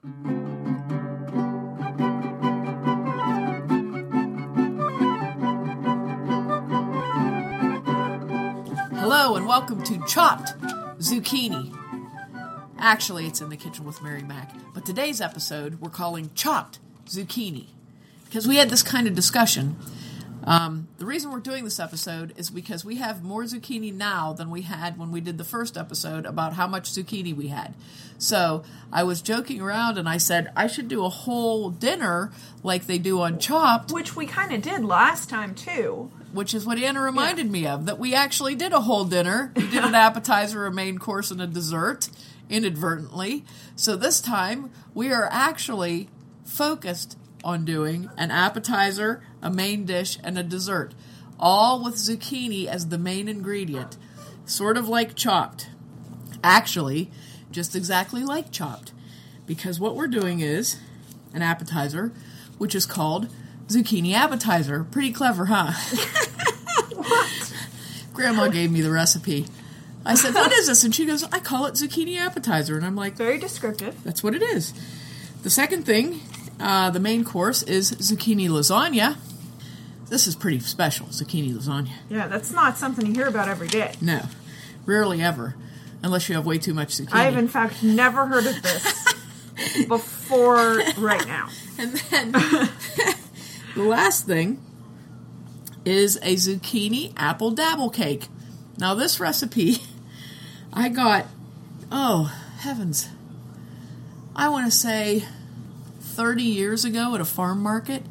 Hello and welcome to Chopped Zucchini. Actually, it's in the kitchen with Mary Mac, but today's episode we're calling Chopped Zucchini because we had this kind of discussion. Um, the reason we're doing this episode is because we have more zucchini now than we had when we did the first episode about how much zucchini we had. So I was joking around and I said I should do a whole dinner like they do on Chopped, Which we kind of did last time too. which is what Anna reminded me of that we actually did a whole dinner. We did an appetizer, a main course, and a dessert inadvertently. So this time we are actually focused on doing an appetizer, a main dish, and a dessert, all with zucchini as the main ingredient, sort of like chopped. Actually, just exactly like chopped, because what we're doing is an appetizer, which is called zucchini appetizer. Pretty clever, huh? Grandma gave me the recipe. I said, What is this? And she goes, I call it zucchini appetizer. And I'm like, Very descriptive. That's what it is. The second thing, uh, the main course, is zucchini lasagna. This is pretty special, zucchini lasagna. Yeah, that's not something you hear about every day. No, rarely ever, unless you have way too much zucchini. I have in fact never heard of this before right now. And then the last thing is a zucchini apple dabble cake. Now, this recipe I got, oh, heavens, I want to say 30 years ago at a farm market.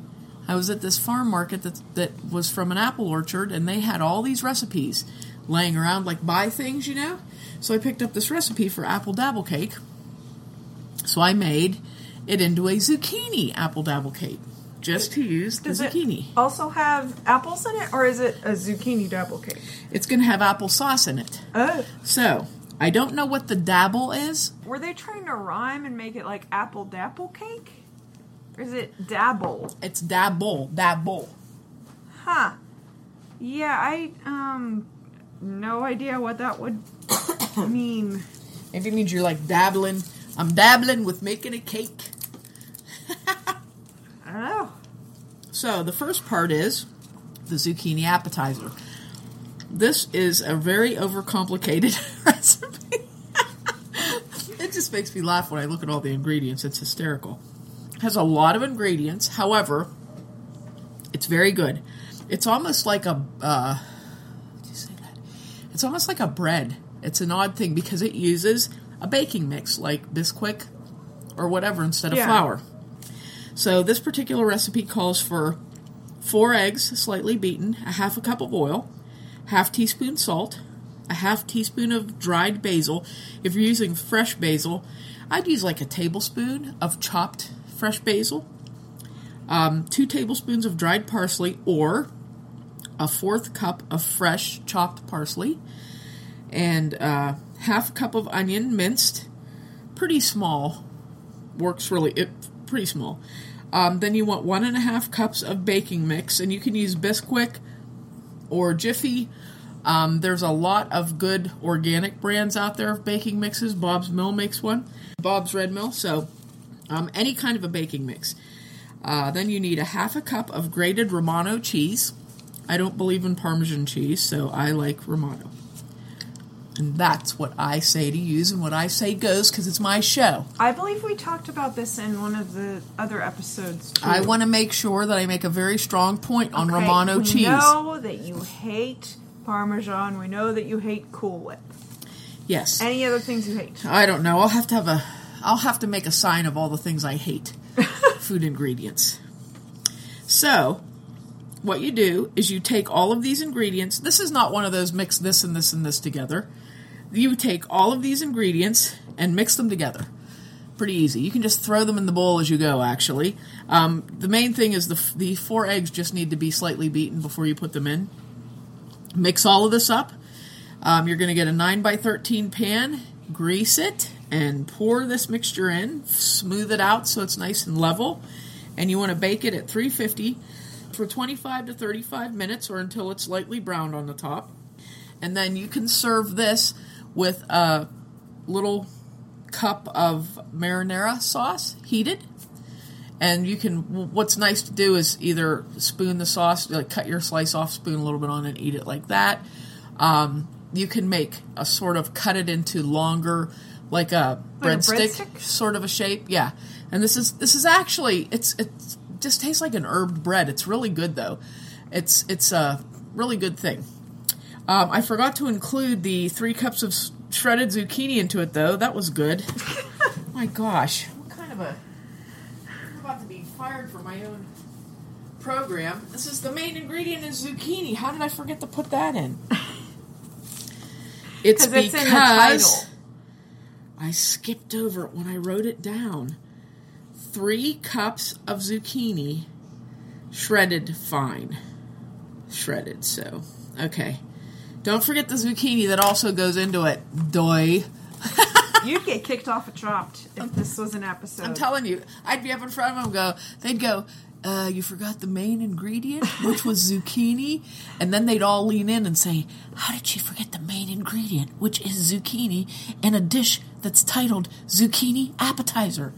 I was at this farm market that, that was from an apple orchard, and they had all these recipes laying around, like buy things, you know? So I picked up this recipe for apple dabble cake. So I made it into a zucchini apple dabble cake just to use the Does it zucchini. also have apples in it, or is it a zucchini double cake? It's going to have apple sauce in it. Oh, So I don't know what the dabble is. were they trying to rhyme and make it like apple dapple cake? Or is it dabble? It's dabble, dabble. Huh. Yeah, I um no idea what that would mean. Maybe it means you're like dabbling. I'm dabbling with making a cake. I don't know. So the first part is the zucchini appetizer. This is a very overcomplicated recipe. it just makes me laugh when I look at all the ingredients. It's hysterical. Has a lot of ingredients. However, it's very good. It's almost like a uh, how do you say that? It's almost like a bread. It's an odd thing because it uses a baking mix like Bisquick or whatever instead of Yeah. flour. So this particular recipe calls for four eggs slightly beaten, a half a cup of oil, half teaspoon salt, a half teaspoon of dried basil. If you're using fresh basil, I'd use like a tablespoon of chopped fresh basil, um, two tablespoons of dried parsley, or a fourth cup of fresh chopped parsley, and uh, half a cup of onion minced, pretty small. Works really it pretty small. Um, then you want one and a half cups of baking mix, and you can use Bisquick or Jiffy. Um, there's a lot of good organic brands out there of baking mixes. Bob's Mill makes one, Bob's Red Mill. So, um, any kind of a baking mix. Uh, then you need a half a cup of grated Romano cheese. I don't believe in Parmesan cheese, so I like Romano. And that's what I say to use, and what I say goes because it's my show. I believe we talked about this in one of the other episodes. Too. I want to make sure that I make a very strong point on Okay, Romano we cheese. We know that you hate Parmesan. We know that you hate Cool Whip. Yes. Any other things you hate? I don't know. I'll have to have a. I'll have to make a sign of all the things I hate. food ingredients. So, what you do is you take all of these ingredients. This is not one of those mix this and this and this together. You take all of these ingredients and mix them together. Pretty easy. You can just throw them in the bowl as you go. Actually, um, the main thing is the f- the four eggs just need to be slightly beaten before you put them in. Mix all of this up. Um, you're going to get a 9 by 13 pan, grease it, and pour this mixture in. Smooth it out so it's nice and level. And you want to bake it at 350 for 25 to 35 minutes or until it's lightly browned on the top. And then you can serve this with a little cup of marinara sauce heated. And you can, what's nice to do is either spoon the sauce, like cut your slice off, spoon a little bit on and eat it like that. Um, you can make a sort of cut it into longer, like a Like breadstick breadstick? sort of a shape. Yeah. And this is, this is actually, it's, it just tastes like an herbed bread. It's really good though. It's, it's a really good thing. Um, I forgot to include the three cups of shredded zucchini into it, though. That was good. my gosh, what kind of a? I'm about to be fired for my own program. This is the main ingredient is zucchini. How did I forget to put that in? It's 'Cause it's because in the title. I skipped over it when I wrote it down. Three cups of zucchini, shredded fine. Shredded, so. Okay. Don't forget the zucchini that also goes into it. Doy. You'd get kicked off a chopped if this was an episode. I'm telling you, I'd be up in front of them. Go, they'd go. Uh, you forgot the main ingredient, which was zucchini, and then they'd all lean in and say, "How did she forget the main ingredient, which is zucchini, in a dish that's titled zucchini appetizer?"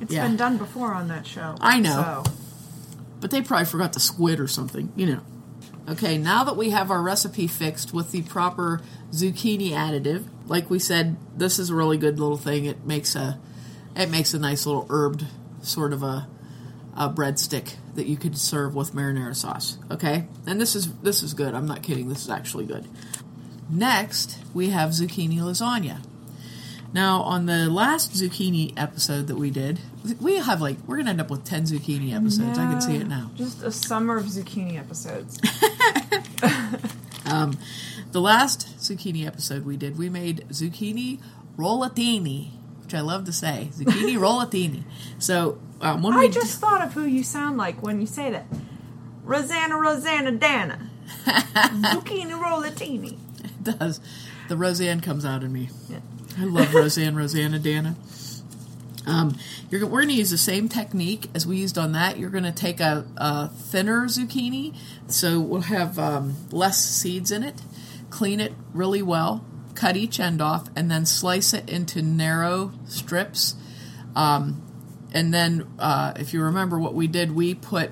It's yeah. been done before on that show. I know. So. But they probably forgot the squid or something, you know. Okay, now that we have our recipe fixed with the proper zucchini additive, like we said, this is a really good little thing. It makes a it makes a nice little herbed sort of a a breadstick that you could serve with marinara sauce. Okay? And this is this is good. I'm not kidding. This is actually good. Next, we have zucchini lasagna. Now, on the last zucchini episode that we did, we have like we're gonna end up with ten zucchini episodes. I can see it now. Just a summer of zucchini episodes. Um, the last zucchini episode we did, we made zucchini rollatini, which I love to say, zucchini rollatini. So um, when I we just thought of who you sound like when you say that. Rosanna, Rosanna, Dana. zucchini rollatini. it does, the Roseanne comes out in me. Yeah. I love Roseanne, Rosanna, Dana. Um, you're, we're going to use the same technique as we used on that. You're going to take a, a thinner zucchini, so we'll have um, less seeds in it. Clean it really well, cut each end off, and then slice it into narrow strips. Um, and then, uh, if you remember what we did, we put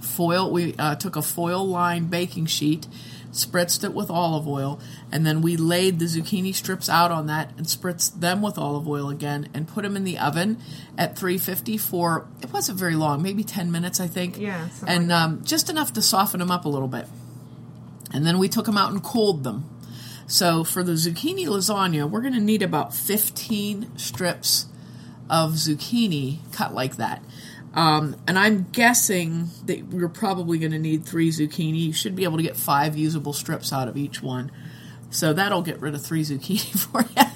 foil. We uh, took a foil lined baking sheet, spritzed it with olive oil, and then we laid the zucchini strips out on that and spritzed them with olive oil again, and put them in the oven at 350 for it wasn't very long, maybe 10 minutes, I think. Yeah, and like um, just enough to soften them up a little bit. And then we took them out and cooled them. So for the zucchini lasagna, we're going to need about 15 strips of zucchini cut like that. Um, and I'm guessing that you're probably going to need three zucchini. You should be able to get five usable strips out of each one. So that'll get rid of three zucchini for you.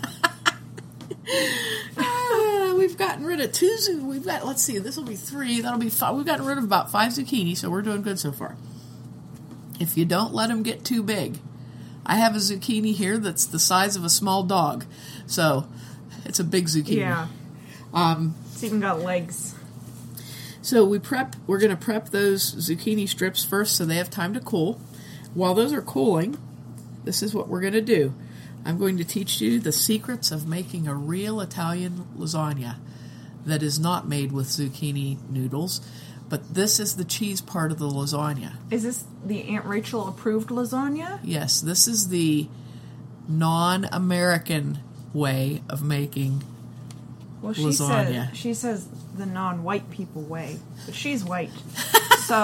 Ah, we've gotten rid of two. zu- We've got. Let's see. This will be three. That'll be five. We've gotten rid of about five zucchini, so we're doing good so far. If you don't let them get too big, I have a zucchini here that's the size of a small dog, so it's a big zucchini. Yeah. Um, It's even got legs. so we prep. We're going to prep those zucchini strips first, so they have time to cool. While those are cooling, this is what we're going to do. I'm going to teach you the secrets of making a real Italian lasagna that is not made with zucchini noodles, but this is the cheese part of the lasagna. Is this the Aunt Rachel approved lasagna? Yes, this is the non-American way of making. Well, she Lasagna. says she says the non-white people way, but she's white, so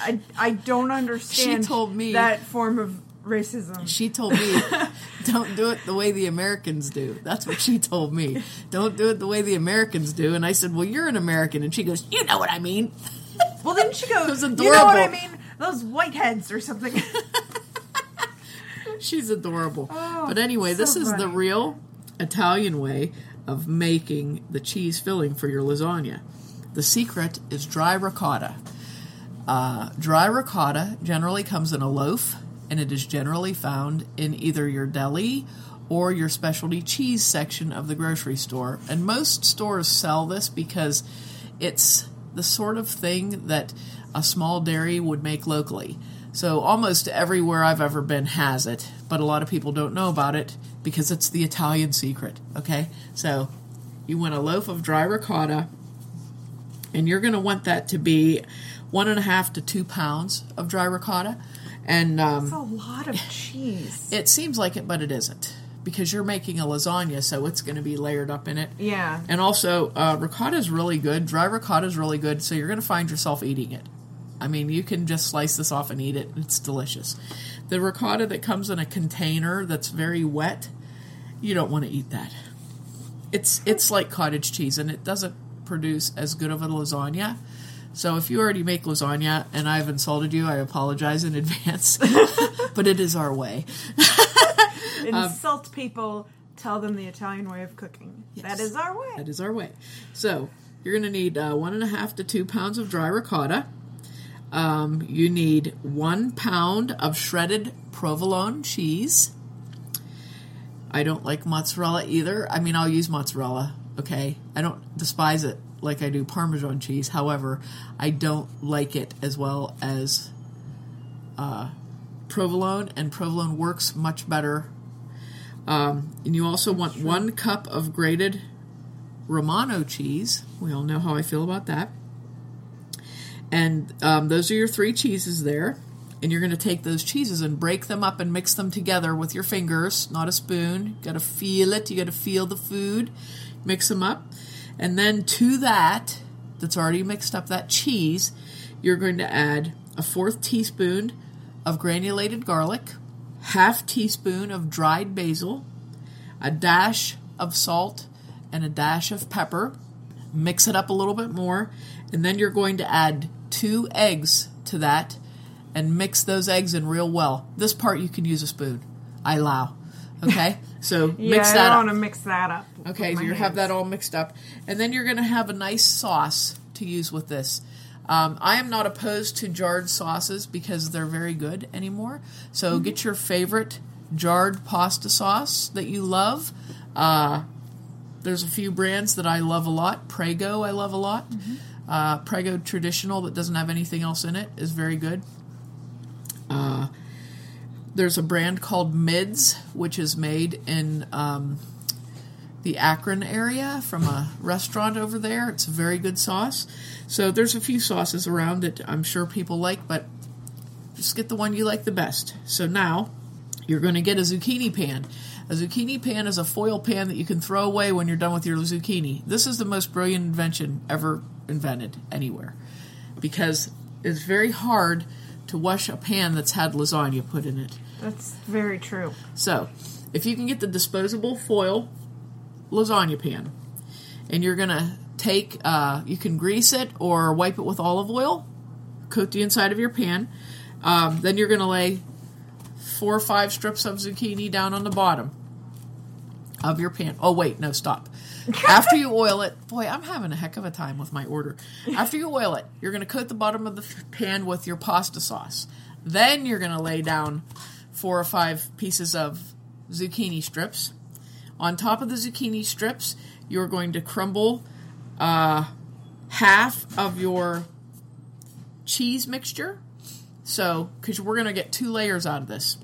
I I don't understand. She told me- that form of racism. She told me, "Don't do it the way the Americans do." That's what she told me. Don't do it the way the Americans do. And I said, "Well, you're an American," and she goes, "You know what I mean." Well, then she goes, "You know what I mean? Those whiteheads or something." She's adorable. Oh, but anyway, so this is the real Italian way of making the cheese filling for your lasagna. The secret is dry ricotta. Uh, dry ricotta generally comes in a loaf, and it is generally found in either your deli or your specialty cheese section of the grocery store. And most stores sell this because it's the sort of thing that a small dairy would make locally. So almost everywhere I've ever been has it, but a lot of people don't know about it. Because it's the Italian secret. Okay, so you want a loaf of dry ricotta, and you're going to want that to be one and a half to two pounds of dry ricotta. And um, It's a lot of cheese. it seems like it, but it isn't because you're making a lasagna, so it's going to be layered up in it. yeah. And also, uh, ricotta is really good. Dry ricotta is really good, so you're going to find yourself eating it. I mean, you can just slice this off and eat it. It's delicious. The ricotta that comes in a container that's very wet, you don't want to eat that. It's it's like cottage cheese, and it doesn't produce as good of a lasagna. So if you already make lasagna and I've insulted you, I apologize in advance. but it is our way. Insult people, tell them the Italian way of cooking. That is our way. That is our way. So you're going to need uh, one and a half to two pounds of dry ricotta. Um, you need one pound of shredded provolone cheese. I don't like mozzarella either. I mean, I'll use mozzarella. Okay, I don't despise it like I do Parmesan cheese. However, I don't like it as well as uh, provolone, and provolone works much better. Um, and you also want one cup of grated Romano cheese. We all know how I feel about that. And um, those are your three cheeses there. And you're going to take those cheeses and break them up and mix them together with your fingers, not a spoon. You got to feel it. You got to feel the food. Mix them up. And then to that, that's already mixed up, that cheese, you're going to add a fourth teaspoon of granulated garlic, half teaspoon of dried basil, a dash of salt, and a dash of pepper. Mix it up a little bit more, and then you're going to add two eggs to that and mix those eggs in real well. This part you can use a spoon. I allow. Okay? So Yeah, mix I that don't up. want to mix that up. Okay, so you have that all mixed up, and then you're going to have a nice sauce to use with this. Um, I am not opposed to jarred sauces because they're very good anymore. So Mm-hmm. get your favorite jarred pasta sauce that you love. Uh, there's a few brands that I love a lot. Prego, I love a lot. Mm-hmm. Uh, Prego traditional that doesn't have anything else in it is very good. Uh, there's a brand called Mids, which is made in um, the Akron area from a restaurant over there. It's a very good sauce. So there's a few sauces around that I'm sure people like, but just get the one you like the best. So now you're going to get a zucchini pan. A zucchini pan is a foil pan that you can throw away when you're done with your zucchini. This is the most brilliant invention ever invented anywhere because it's very hard to wash a pan that's had lasagna put in it. That's very true. So, if you can get the disposable foil lasagna pan, and you're gonna take, uh, you can grease it or wipe it with olive oil, coat the inside of your pan. Um, then you're gonna lay four or five strips of zucchini down on the bottom of your pan. Oh wait, no, stop. After you oil it, boy, I'm having a heck of a time with my order. After you oil it, you're going to coat the bottom of the pan with your pasta sauce. Then you're going to lay down four or five pieces of zucchini strips. On top of the zucchini strips, you're going to crumble uh, half of your cheese mixture. So, because we're going to get two layers out of this.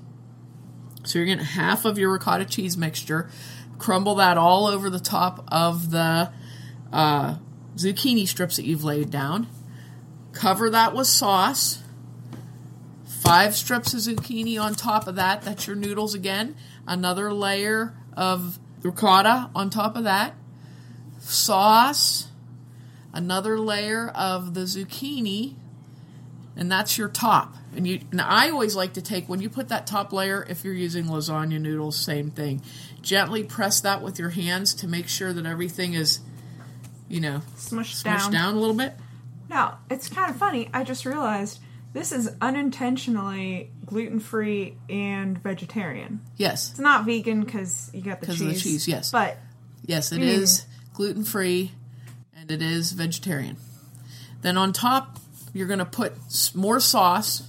So you're getting half of your ricotta cheese mixture, crumble that all over the top of the uh, zucchini strips that you've laid down. Cover that with sauce. Five strips of zucchini on top of that. That's your noodles again. Another layer of ricotta on top of that. Sauce. Another layer of the zucchini and that's your top. And you, and I always like to take when you put that top layer, if you're using lasagna noodles, same thing. Gently press that with your hands to make sure that everything is, you know, Smushed, smushed down. down a little bit. Now, it's kind of funny. I just realized this is unintentionally gluten free and vegetarian. Yes, It's not vegan because you got the cheese. of the cheese, yes. But yes, it Mm. is gluten free, and it is vegetarian. Then on top, you're going to put more sauce,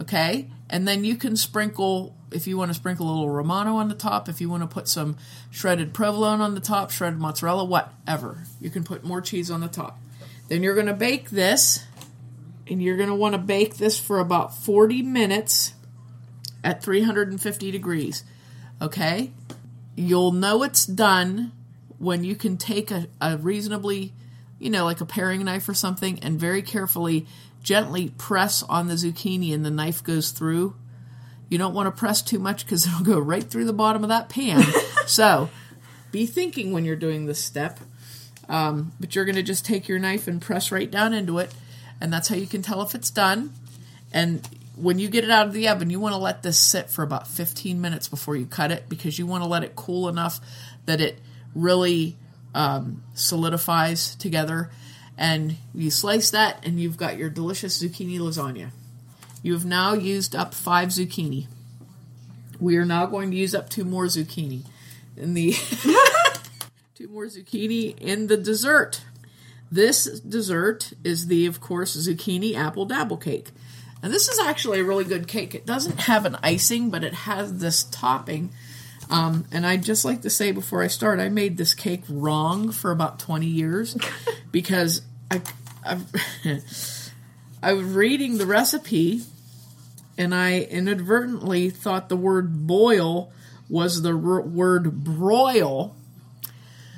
okay, and then you can sprinkle if you want to sprinkle a little romano on the top. If you want to put some shredded provolone on the top, shredded mozzarella, whatever, you can put more cheese on the top. Then you're going to bake this, and you're going to want to bake this for about 40 minutes at 350 degrees. Okay? You'll know it's done when you can take a, a reasonably, you know, like a paring knife or something, and very carefully, gently press on the zucchini and the knife goes through. You don't want to press too much because it'll go right through the bottom of that pan. so be thinking when you're doing this step. Um, but you're going to just take your knife and press right down into it, and that's how you can tell if it's done. And when you get it out of the oven, you want to let this sit for about 15 minutes before you cut it because you want to let it cool enough that it really um, solidifies together. And you slice that, and you've got your delicious zucchini lasagna. You have now used up five zucchini. We are now going to use up two more zucchini in the two more zucchini in the dessert. This dessert is the, of course, zucchini apple dabble cake. And this is actually a really good cake. It doesn't have an icing, but it has this topping. Um, and I'd just like to say before I start, I made this cake wrong for about 20 years because I, I, I was reading the recipe and I inadvertently thought the word boil was the r- word broil.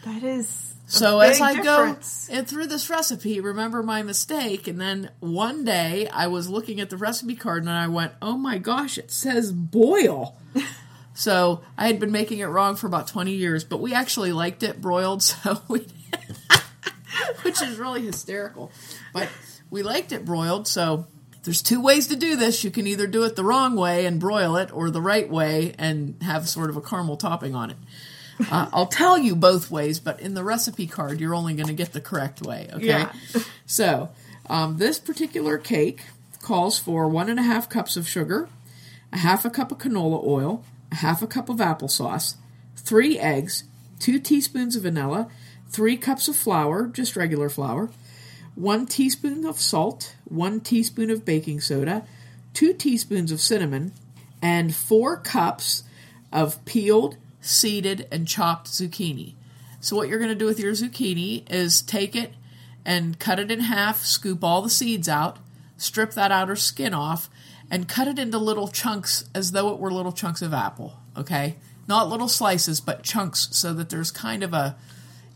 That is. So as I difference. go and through this recipe, remember my mistake, and then one day I was looking at the recipe card and I went, "Oh my gosh, it says boil." so I had been making it wrong for about twenty years, but we actually liked it broiled, so we, which is really hysterical, but we liked it broiled, so. There's two ways to do this. You can either do it the wrong way and broil it, or the right way and have sort of a caramel topping on it. Uh, I'll tell you both ways, but in the recipe card, you're only going to get the correct way. Okay. Yeah. So, um, this particular cake calls for one and a half cups of sugar, a half a cup of canola oil, half a cup of applesauce, three eggs, two teaspoons of vanilla, three cups of flour, just regular flour, one teaspoon of salt, one teaspoon of baking soda, two teaspoons of cinnamon, and four cups of peeled, seeded, and chopped zucchini. So, what you're going to do with your zucchini is take it and cut it in half, scoop all the seeds out, strip that outer skin off, and cut it into little chunks as though it were little chunks of apple. Okay? Not little slices, but chunks so that there's kind of a,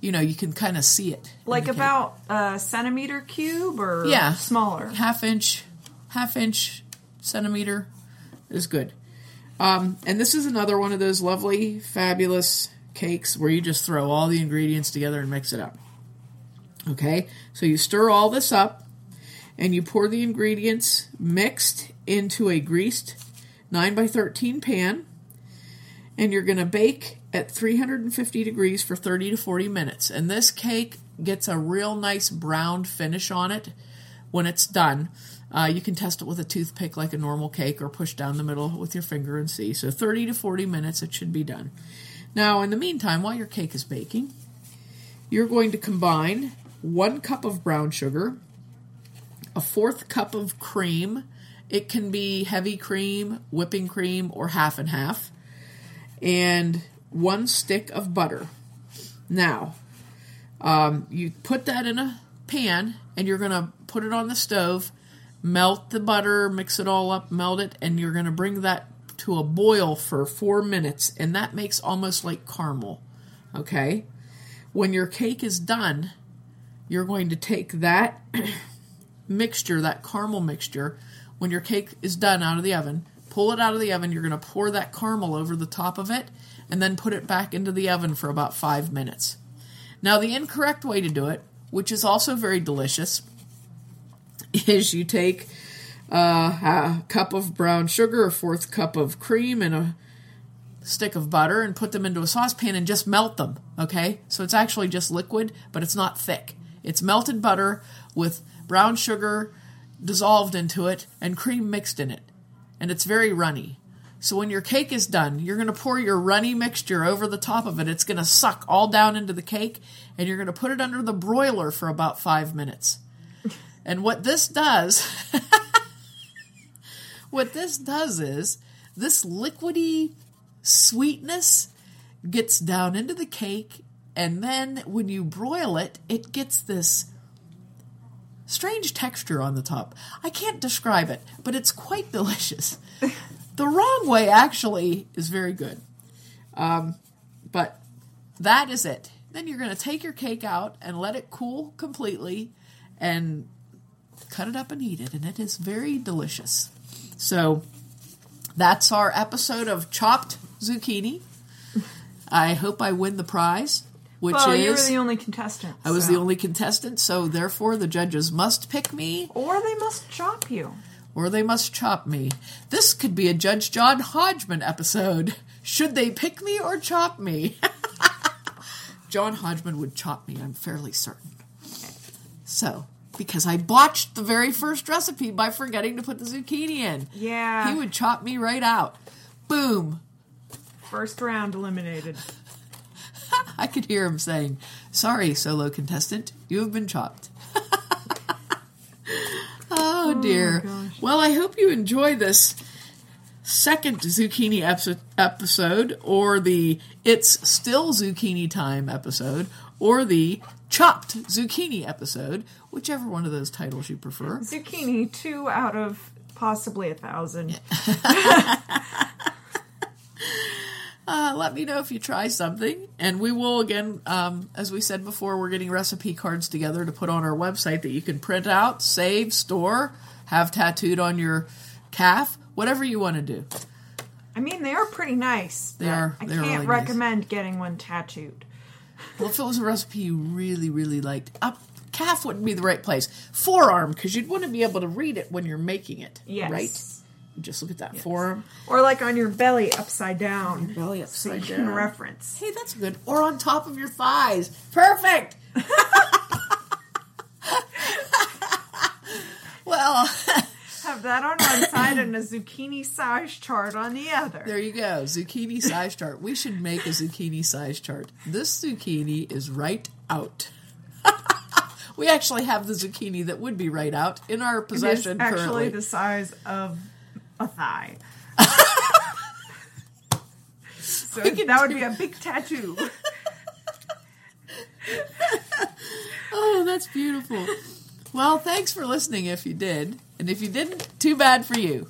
you know, you can kind of see it. Like about a centimeter cube or Yeah. smaller. half inch, half inch centimeter is good. Um, and this is another one of those lovely, fabulous cakes where you just throw all the ingredients together and mix it up. Okay, so you stir all this up and you pour the ingredients mixed into a greased 9 by 13 pan and you're going to bake at 350 degrees for 30 to 40 minutes. And this cake gets a real nice browned finish on it when it's done. Uh, you can test it with a toothpick like a normal cake or push down the middle with your finger and see. So 30 to 40 minutes, it should be done. Now, in the meantime, while your cake is baking, you're going to combine one cup of brown sugar, a fourth cup of cream. It can be heavy cream, whipping cream, or half and half and one stick of butter. Now, um, you put that in a pan and you're going to put it on the stove, melt the butter, mix it all up, melt it, and you're going to bring that to a boil for four minutes, and that makes almost like caramel. Okay? When your cake is done, you're going to take that mixture, that caramel mixture, when your cake is done out of the oven, pull it out of the oven. You're going to pour that caramel over the top of it and then put it back into the oven for about five minutes. Now, the incorrect way to do it, which is also very delicious, is you take uh, a cup of brown sugar, a fourth cup of cream, and a stick of butter and put them into a saucepan and just melt them, okay? So it's actually just liquid, but it's not thick. It's melted butter with brown sugar dissolved into it and cream mixed in it. And it's very runny. So when your cake is done, you're going to pour your runny mixture over the top of it. It's going to suck all down into the cake, and you're going to put it under the broiler for about five minutes. And what this does, what this does is this liquidy sweetness gets down into the cake, and then when you broil it, it gets this strange texture on the top. I can't describe it, but it's quite delicious. the wrong way actually is very good. Um, but that is it. Then you're going to take your cake out and let it cool completely and cut it up and eat it. And it is very delicious. So that's our episode of chopped zucchini. I hope I win the prize, which well, is you were the only contestant. I was so- the only contestant, so therefore the judges must pick me Or they must chop you. or they must chop me. This could be a Judge John Hodgman episode. Should they pick me or chop me? John Hodgman would chop me, I'm fairly certain. So, because I botched the very first recipe by forgetting to put the zucchini in. Yeah. He would chop me right out. Boom. First round eliminated. I could hear him saying, Sorry, solo contestant, you have been chopped. oh, oh dear. gosh. well, I hope you enjoy this second zucchini epi- episode, or the It's Still Zucchini Time episode, or the Chopped Zucchini episode, whichever one of those titles you prefer. Zucchini, two out of possibly a thousand. Uh, let me know if you try something, and we will again, um, as we said before, we're getting recipe cards together to put on our website that you can print out, save, store, have tattooed on your calf, whatever you want to do. I mean, they are pretty nice. They are. I can't really nice. recommend getting one tattooed. Well, if it was a recipe you really, really liked, up calf wouldn't be the right place. Forearm, because you'd want to be able to read it when you're making it. Yes. Right? You just look at that forearm. Or like on your belly upside down. Belly So you upside can down. reference. Hey, that's good. Or on top of your thighs. Perfect. well, Have that on one side and a zucchini size chart on the other. there you go. Zucchini size chart. We should make a zucchini size chart. This zucchini is right out. we actually have the zucchini that would be right out in our It is possession actually currently. the size of a thigh. so that would be a big tattoo. Oh, that's beautiful. Well, thanks for listening if you did. And if you didn't, too bad for you.